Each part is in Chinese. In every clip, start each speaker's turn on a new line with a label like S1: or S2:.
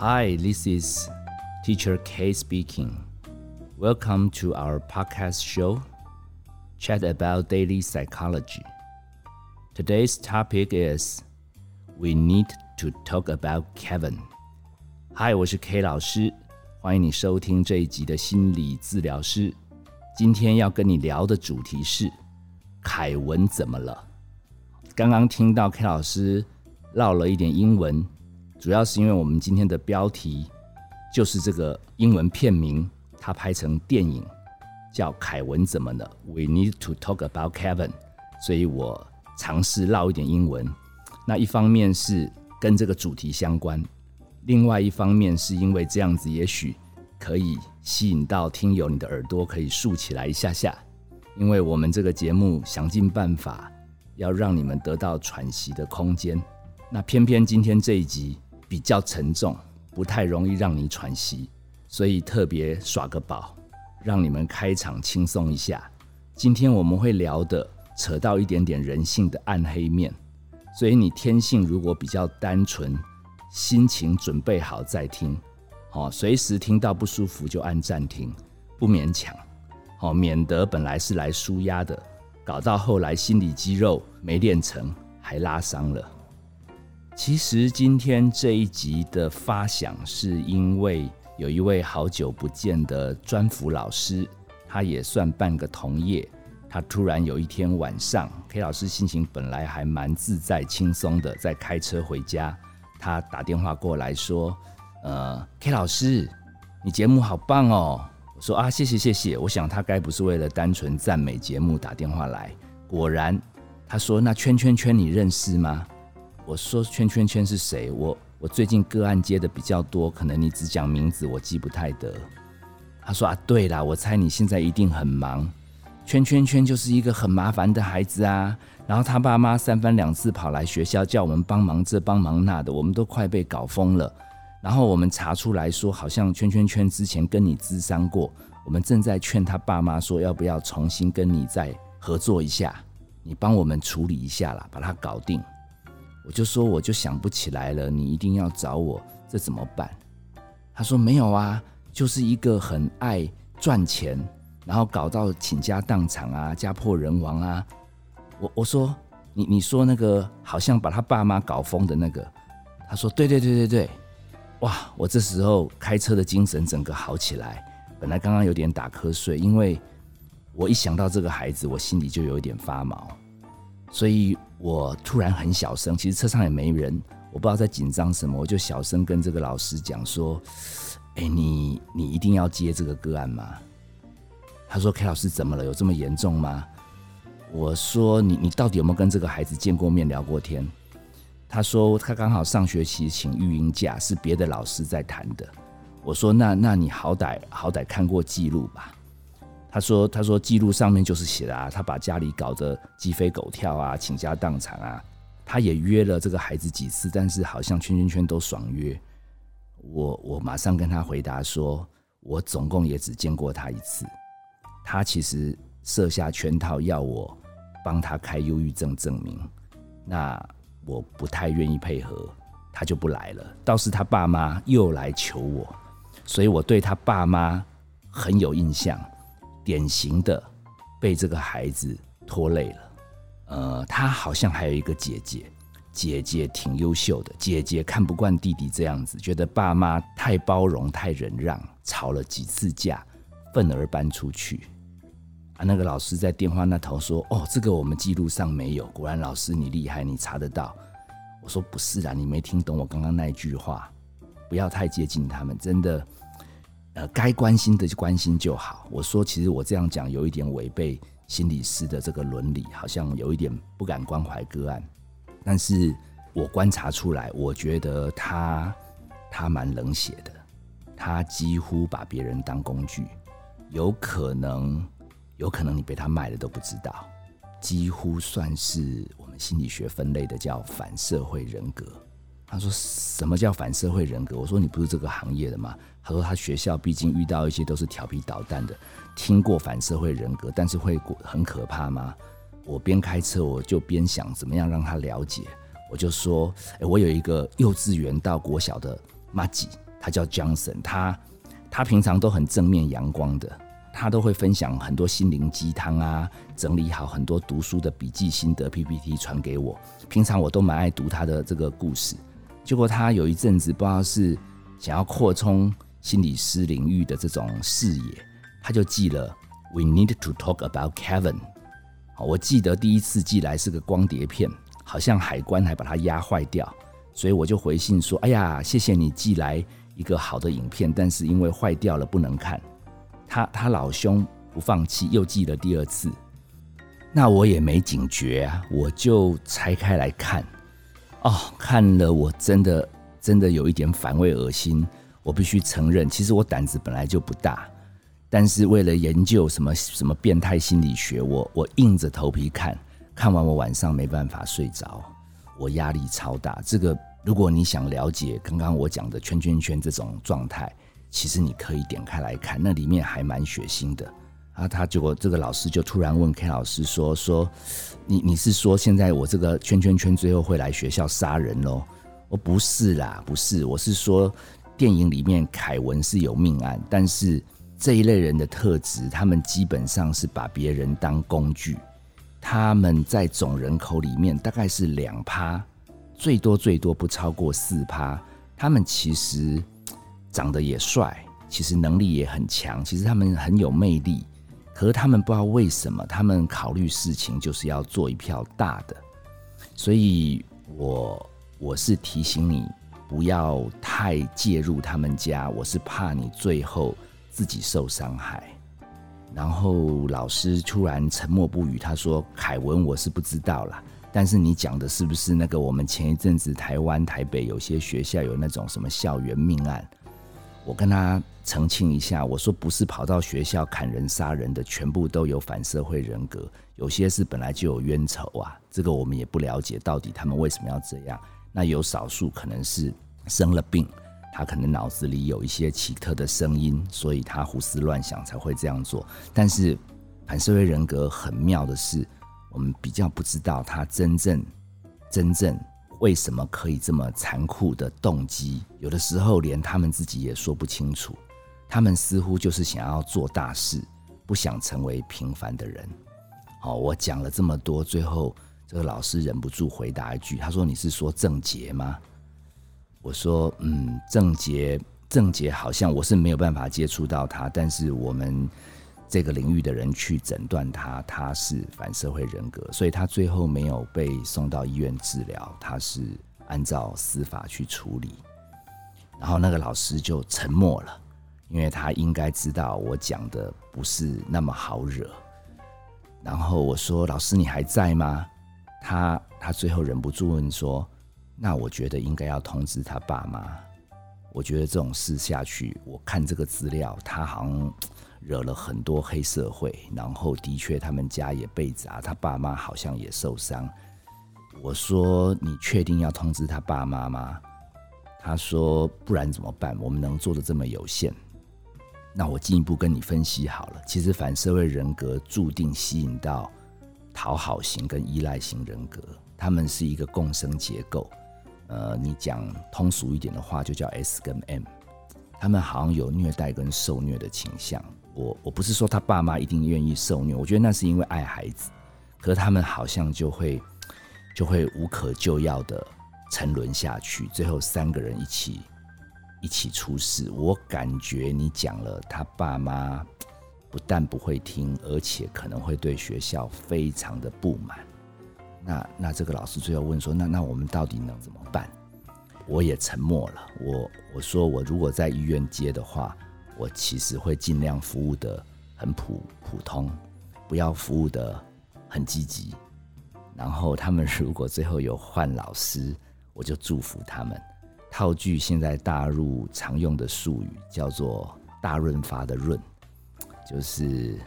S1: Hi, this is Teacher K speaking. Welcome to our podcast show, Chat About Daily Psychology. Today's topic is We Need to Talk About Kevin. Hi，我是 K 老师，欢迎你收听这一集的心理治疗师。今天要跟你聊的主题是凯文怎么了？刚刚听到 K 老师唠了一点英文， 主要是因为我们今天的标题就是这个英文片名，它拍成电影叫《凯文怎么了》，We need to talk about Kevin，所以我尝试唠一点英文。那一方面是跟这个主题相关，另外一方面是因为这样子也许可以吸引到听友，你的耳朵可以竖起来一下下，因为我们这个节目想尽办法。要让你们得到喘息的空间，那偏偏今天这一集比较沉重，不太容易让你喘息，所以特别耍个宝，让你们开场轻松一下。今天我们会聊的扯到一点点人性的暗黑面，所以你天性如果比较单纯，心情准备好再听，好，随时听到不舒服就按暂停，不勉强，好，免得本来是来舒压的。搞到后来心理肌肉没练成，还拉伤了。其实今天这一集的发想，是因为有一位好久不见的专辅老师，他也算半个同业。他突然有一天晚上，K 老师心情本来还蛮自在轻松的，在开车回家，他打电话过来说：“呃，K 老师，你节目好棒哦。”我说啊，谢谢谢谢，我想他该不是为了单纯赞美节目打电话来。果然，他说那圈圈圈你认识吗？我说圈圈圈是谁？我我最近个案接的比较多，可能你只讲名字，我记不太得。他说啊，对啦，我猜你现在一定很忙。圈圈圈就是一个很麻烦的孩子啊，然后他爸妈三番两次跑来学校叫我们帮忙这帮忙那的，我们都快被搞疯了。然后我们查出来说，好像圈圈圈之前跟你咨商过，我们正在劝他爸妈说，要不要重新跟你再合作一下，你帮我们处理一下啦，把它搞定。我就说，我就想不起来了，你一定要找我，这怎么办？他说没有啊，就是一个很爱赚钱，然后搞到倾家荡产啊，家破人亡啊。我我说你你说那个好像把他爸妈搞疯的那个，他说对对对对对。哇！我这时候开车的精神整个好起来。本来刚刚有点打瞌睡，因为我一想到这个孩子，我心里就有一点发毛，所以我突然很小声。其实车上也没人，我不知道在紧张什么，我就小声跟这个老师讲说：“哎，你你一定要接这个个案吗？”他说：“K 老师怎么了？有这么严重吗？”我说：“你你到底有没有跟这个孩子见过面、聊过天？”他说他刚好上学期请育婴假，是别的老师在谈的。我说那那你好歹好歹看过记录吧。他说他说记录上面就是写的啊，他把家里搞得鸡飞狗跳啊，倾家荡产啊。他也约了这个孩子几次，但是好像圈圈圈都爽约。我我马上跟他回答说，我总共也只见过他一次。他其实设下圈套要我帮他开忧郁症证明。那。我不太愿意配合，他就不来了。倒是他爸妈又来求我，所以我对他爸妈很有印象，典型的被这个孩子拖累了。呃，他好像还有一个姐姐，姐姐挺优秀的，姐姐看不惯弟弟这样子，觉得爸妈太包容、太忍让，吵了几次架，愤而搬出去。啊那个老师在电话那头说：“哦，这个我们记录上没有。果然老师你厉害，你查得到。”我说：“不是啊，你没听懂我刚刚那一句话，不要太接近他们，真的。呃，该关心的就关心就好。”我说：“其实我这样讲有一点违背心理师的这个伦理，好像有一点不敢关怀个案。但是我观察出来，我觉得他他蛮冷血的，他几乎把别人当工具，有可能。”有可能你被他卖了都不知道，几乎算是我们心理学分类的叫反社会人格。他说什么叫反社会人格？我说你不是这个行业的吗？他说他学校毕竟遇到一些都是调皮捣蛋的，听过反社会人格，但是会很可怕吗？我边开车我就边想怎么样让他了解。我就说，哎，我有一个幼稚园到国小的妈吉，他叫 Johnson，他他平常都很正面阳光的，他都会分享很多心灵鸡汤啊，整理好很多读书的笔记心得 PPT 传给我。平常我都蛮爱读他的这个故事。结果他有一阵子不知道是想要扩充心理师领域的这种视野，他就寄了 We need to talk about Kevin。我记得第一次寄来是个光碟片，好像海关还把它压坏掉，所以我就回信说：“哎呀，谢谢你寄来。”一个好的影片，但是因为坏掉了不能看。他他老兄不放弃，又寄了第二次。那我也没警觉啊，我就拆开来看。哦，看了我真的真的有一点反胃恶心。我必须承认，其实我胆子本来就不大，但是为了研究什么什么变态心理学，我我硬着头皮看。看完我晚上没办法睡着，我压力超大。这个。如果你想了解刚刚我讲的圈圈圈这种状态，其实你可以点开来看，那里面还蛮血腥的啊。他结果这个老师就突然问 K 老师说：“说你你是说现在我这个圈圈圈最后会来学校杀人喽？”我不是啦，不是，我是说电影里面凯文是有命案，但是这一类人的特质，他们基本上是把别人当工具，他们在总人口里面大概是两趴。最多最多不超过四趴，他们其实长得也帅，其实能力也很强，其实他们很有魅力。可是他们不知道为什么，他们考虑事情就是要做一票大的。所以我我是提醒你不要太介入他们家，我是怕你最后自己受伤害。然后老师突然沉默不语，他说：“凯文，我是不知道啦。”但是你讲的是不是那个？我们前一阵子台湾台北有些学校有那种什么校园命案？我跟他澄清一下，我说不是跑到学校砍人杀人的，全部都有反社会人格，有些是本来就有冤仇啊。这个我们也不了解到底他们为什么要这样。那有少数可能是生了病，他可能脑子里有一些奇特的声音，所以他胡思乱想才会这样做。但是反社会人格很妙的是。我们比较不知道他真正、真正为什么可以这么残酷的动机，有的时候连他们自己也说不清楚。他们似乎就是想要做大事，不想成为平凡的人。好，我讲了这么多，最后这个老师忍不住回答一句：“他说你是说郑杰吗？”我说：“嗯，郑杰，郑杰好像我是没有办法接触到他，但是我们。”这个领域的人去诊断他，他是反社会人格，所以他最后没有被送到医院治疗，他是按照司法去处理。然后那个老师就沉默了，因为他应该知道我讲的不是那么好惹。然后我说：“老师，你还在吗？”他他最后忍不住问说：“那我觉得应该要通知他爸妈。我觉得这种事下去，我看这个资料，他好像……”惹了很多黑社会，然后的确他们家也被砸，他爸妈好像也受伤。我说：“你确定要通知他爸妈吗？”他说：“不然怎么办？我们能做的这么有限。”那我进一步跟你分析好了。其实反社会人格注定吸引到讨好型跟依赖型人格，他们是一个共生结构。呃，你讲通俗一点的话，就叫 S 跟 M，他们好像有虐待跟受虐的倾向。我我不是说他爸妈一定愿意受虐，我觉得那是因为爱孩子，可是他们好像就会就会无可救药的沉沦下去，最后三个人一起一起出事。我感觉你讲了，他爸妈不但不会听，而且可能会对学校非常的不满。那那这个老师最后问说，那那我们到底能怎么办？我也沉默了。我我说我如果在医院接的话。我其实会尽量服务的很普普通，不要服务的很积极。然后他们如果最后有换老师，我就祝福他们。套句现在大陆常用的术语，叫做“大润发”的润，就是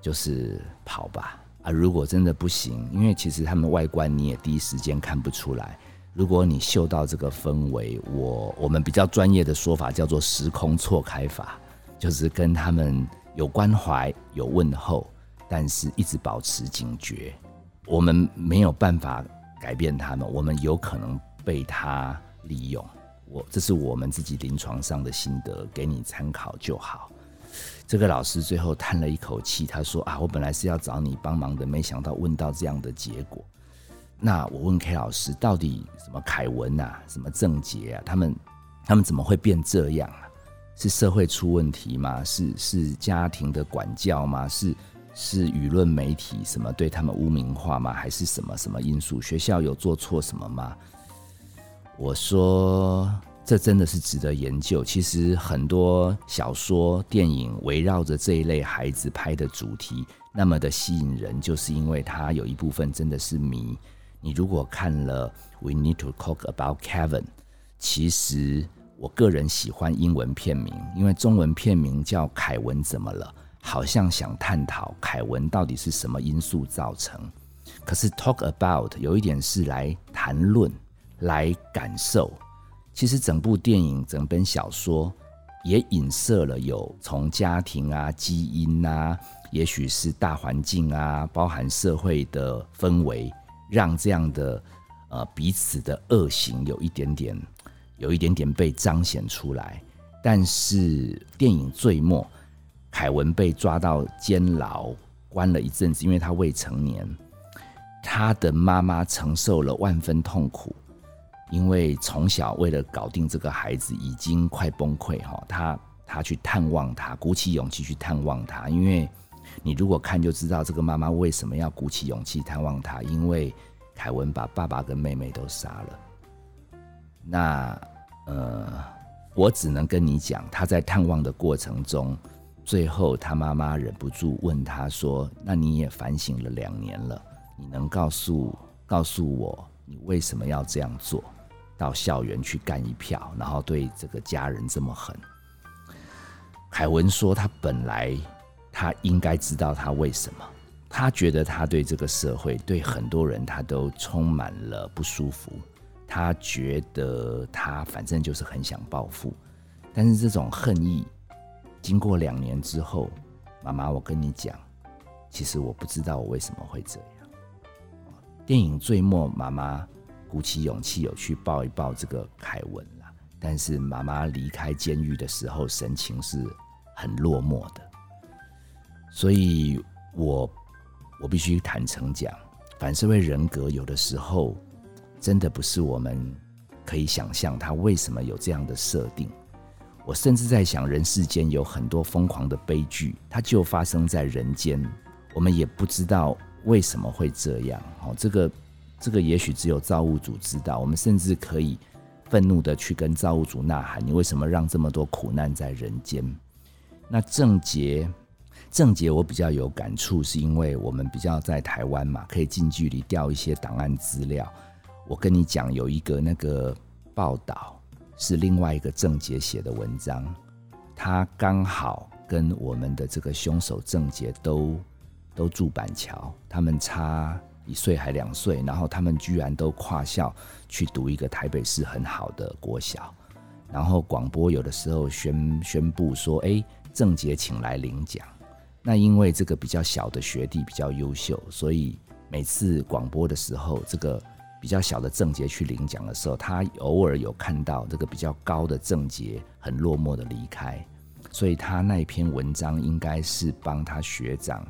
S1: 就是跑吧啊！如果真的不行，因为其实他们外观你也第一时间看不出来。如果你嗅到这个氛围，我我们比较专业的说法叫做时空错开法，就是跟他们有关怀、有问候，但是一直保持警觉。我们没有办法改变他们，我们有可能被他利用。我这是我们自己临床上的心得，给你参考就好。这个老师最后叹了一口气，他说：“啊，我本来是要找你帮忙的，没想到问到这样的结果。那我问 K 老师，到底什么凯文啊，什么郑杰啊，他们他们怎么会变这样啊？是社会出问题吗？是是家庭的管教吗？是是舆论媒体什么对他们污名化吗？还是什么什么因素？学校有做错什么吗？”我说。这真的是值得研究。其实很多小说、电影围绕着这一类孩子拍的主题，那么的吸引人，就是因为它有一部分真的是迷。你如果看了《We Need to Talk About Kevin》，其实我个人喜欢英文片名，因为中文片名叫《凯文怎么了》，好像想探讨凯文到底是什么因素造成。可是 “talk about” 有一点是来谈论、来感受。其实整部电影、整本小说也影射了有从家庭啊、基因啊，也许是大环境啊，包含社会的氛围，让这样的呃彼此的恶行有一点点、有一点点被彰显出来。但是电影最末，凯文被抓到监牢关了一阵子，因为他未成年，他的妈妈承受了万分痛苦。因为从小为了搞定这个孩子，已经快崩溃哈。他他去探望他，鼓起勇气去探望他。因为你如果看就知道，这个妈妈为什么要鼓起勇气探望他？因为凯文把爸爸跟妹妹都杀了。那呃，我只能跟你讲，他在探望的过程中，最后他妈妈忍不住问他说：“那你也反省了两年了，你能告诉告诉我，你为什么要这样做？”到校园去干一票，然后对这个家人这么狠。凯文说：“他本来他应该知道他为什么，他觉得他对这个社会、对很多人，他都充满了不舒服。他觉得他反正就是很想报复，但是这种恨意，经过两年之后，妈妈，我跟你讲，其实我不知道我为什么会这样。电影最末，妈妈。”鼓起勇气有去抱一抱这个凯文了，但是妈妈离开监狱的时候神情是很落寞的，所以我我必须坦诚讲，反社会人格有的时候真的不是我们可以想象他为什么有这样的设定。我甚至在想，人世间有很多疯狂的悲剧，它就发生在人间，我们也不知道为什么会这样。哦，这个。这个也许只有造物主知道。我们甚至可以愤怒的去跟造物主呐喊：“你为什么让这么多苦难在人间？”那郑杰，郑杰，我比较有感触，是因为我们比较在台湾嘛，可以近距离调一些档案资料。我跟你讲，有一个那个报道是另外一个郑杰写的文章，他刚好跟我们的这个凶手郑杰都都住板桥，他们差。一岁还两岁，然后他们居然都跨校去读一个台北市很好的国小，然后广播有的时候宣宣布说：“哎，郑杰请来领奖。”那因为这个比较小的学弟比较优秀，所以每次广播的时候，这个比较小的郑杰去领奖的时候，他偶尔有看到这个比较高的郑杰很落寞的离开，所以他那篇文章应该是帮他学长。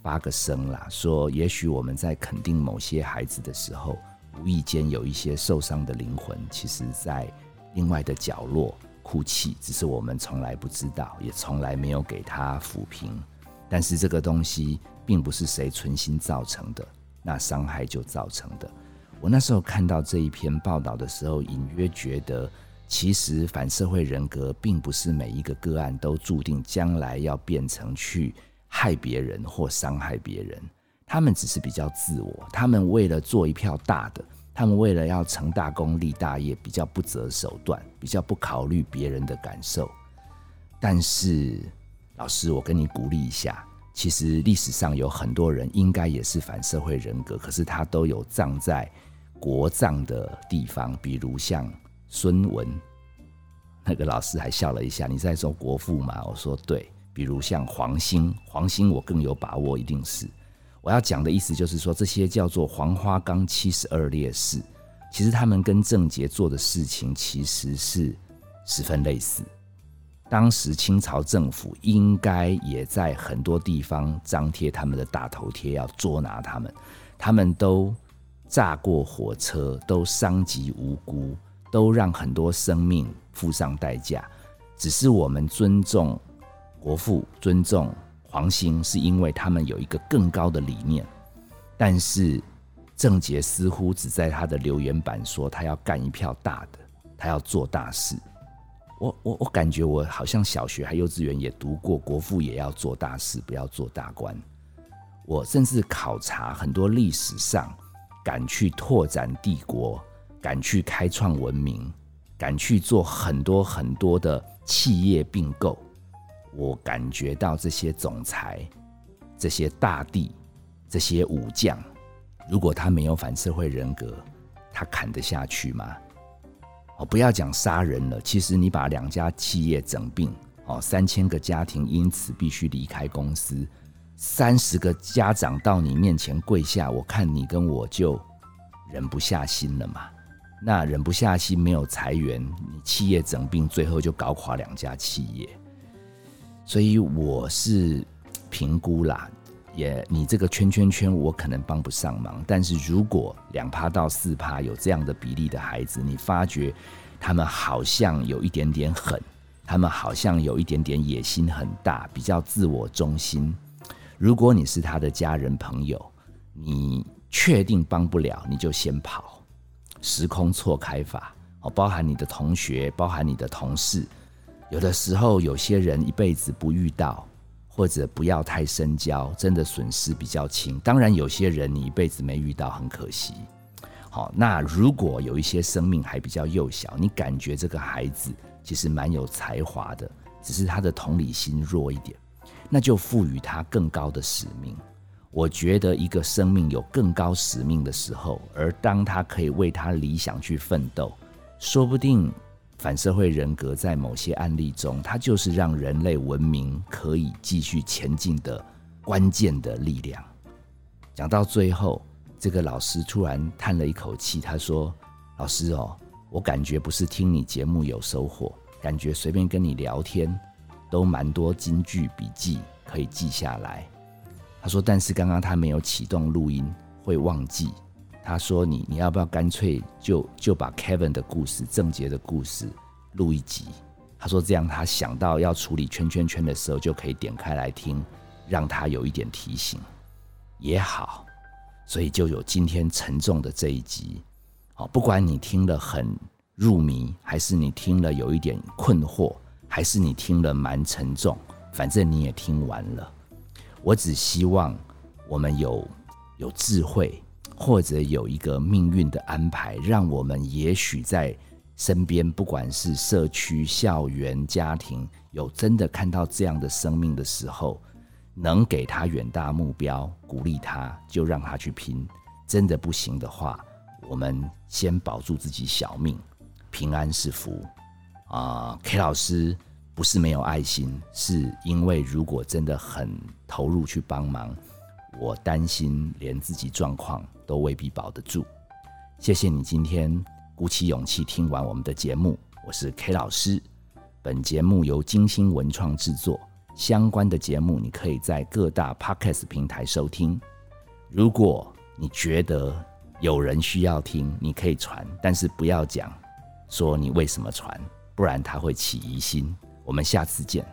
S1: 发个声啦，说也许我们在肯定某些孩子的时候，无意间有一些受伤的灵魂，其实在另外的角落哭泣，只是我们从来不知道，也从来没有给他抚平。但是这个东西并不是谁存心造成的，那伤害就造成的。我那时候看到这一篇报道的时候，隐约觉得，其实反社会人格并不是每一个个案都注定将来要变成去。害别人或伤害别人，他们只是比较自我。他们为了做一票大的，他们为了要成大功立大业，比较不择手段，比较不考虑别人的感受。但是，老师，我跟你鼓励一下，其实历史上有很多人应该也是反社会人格，可是他都有葬在国葬的地方，比如像孙文。那个老师还笑了一下，你在说国父吗？我说对。比如像黄兴，黄兴我更有把握，一定是我要讲的意思就是说，这些叫做黄花岗七十二烈士，其实他们跟郑杰做的事情其实是十分类似。当时清朝政府应该也在很多地方张贴他们的大头贴，要捉拿他们。他们都炸过火车，都伤及无辜，都让很多生命付上代价。只是我们尊重国父，尊重黄兴，是因为他们有一个更高的理念。但是郑杰似乎只在他的留言板说，他要干一票大的，他要做大事。我我我感觉我好像小学还幼稚园也读过，国父也要做大事，不要做大官。我甚至考察很多历史上敢去拓展帝国、敢去开创文明、敢去做很多很多的企业并购，我感觉到这些总裁、这些大帝、这些武将，如果他没有反社会人格，他砍得下去吗？哦，不要讲杀人了。其实你把两家企业整并，哦，三千个家庭因此必须离开公司，三十个家长到你面前跪下，我看你跟我就忍不下心了嘛。那忍不下心，没有裁员，你企业整并，最后就搞垮两家企业。所以我是评估啦，也你这个圈圈圈，我可能帮不上忙。但是如果两趴到四趴有这样的比例的孩子，你发觉他们好像有一点点狠，他们好像有一点点野心很大，比较自我中心。如果你是他的家人朋友，你确定帮不了，你就先跑。时空错开法哦，包含你的同学，包含你的同事，有的时候有些人一辈子不遇到。或者不要太深交，真的损失比较轻。当然，有些人你一辈子没遇到，很可惜。好，那如果有一些生命还比较幼小，你感觉这个孩子其实蛮有才华的，只是他的同理心弱一点，那就赋予他更高的使命。我觉得一个生命有更高使命的时候，而当他可以为他理想去奋斗，说不定。反社会人格在某些案例中，它就是让人类文明可以继续前进的关键的力量。讲到最后，这个老师突然叹了一口气，他说：“老师哦，我感觉不是听你节目有收获，感觉随便跟你聊天都蛮多金句笔记可以记下来。”他说：“但是刚刚他没有启动录音，会忘记。”他说：“你你要不要干脆就就把 Kevin 的故事、郑杰的故事录一集？”他说：“这样他想到要处理圈圈圈的时候，就可以点开来听，让他有一点提醒也好。”所以就有今天沉重的这一集。好，不管你听了很入迷，还是你听了有一点困惑，还是你听了蛮沉重，反正你也听完了。我只希望我们有有智慧。或者有一个命运的安排，让我们也许在身边，不管是社区、校园、家庭，有真的看到这样的生命的时候，能给他远大目标，鼓励他，就让他去拼。真的不行的话，我们先保住自己小命，平安是福。啊，K 老师不是没有爱心，是因为如果真的很投入去帮忙。我担心连自己状况都未必保得住。谢谢你今天鼓起勇气听完我们的节目，我是 K 老师。本节目由金星文创制作，相关的节目你可以在各大 Podcast 平台收听。如果你觉得有人需要听，你可以传，但是不要讲说你为什么传，不然他会起疑心。我们下次见。